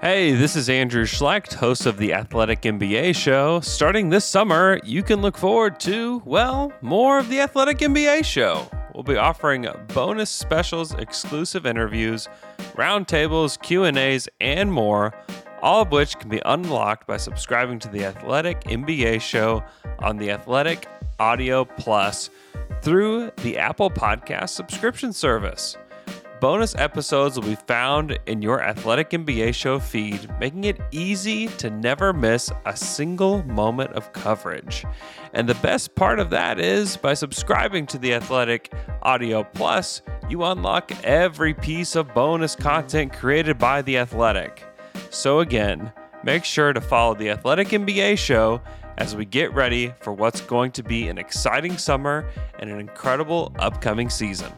Hey, this is Andrew Schlecht, host of the Athletic NBA show. Starting this summer, you can look forward to, well, more of the Athletic NBA show. We'll be offering bonus specials, exclusive interviews, roundtables, Q&As, and more, all of which can be unlocked by subscribing to the Athletic NBA show on the Athletic Audio Plus through the Apple Podcast subscription service. Bonus episodes will be found in your Athletic NBA show feed, making it easy to never miss a single moment of coverage. And the best part of that is by subscribing to the Athletic Audio Plus, you unlock every piece of bonus content created by The Athletic. So, again, make sure to follow the Athletic NBA show as we get ready for what's going to be an exciting summer and an incredible upcoming season.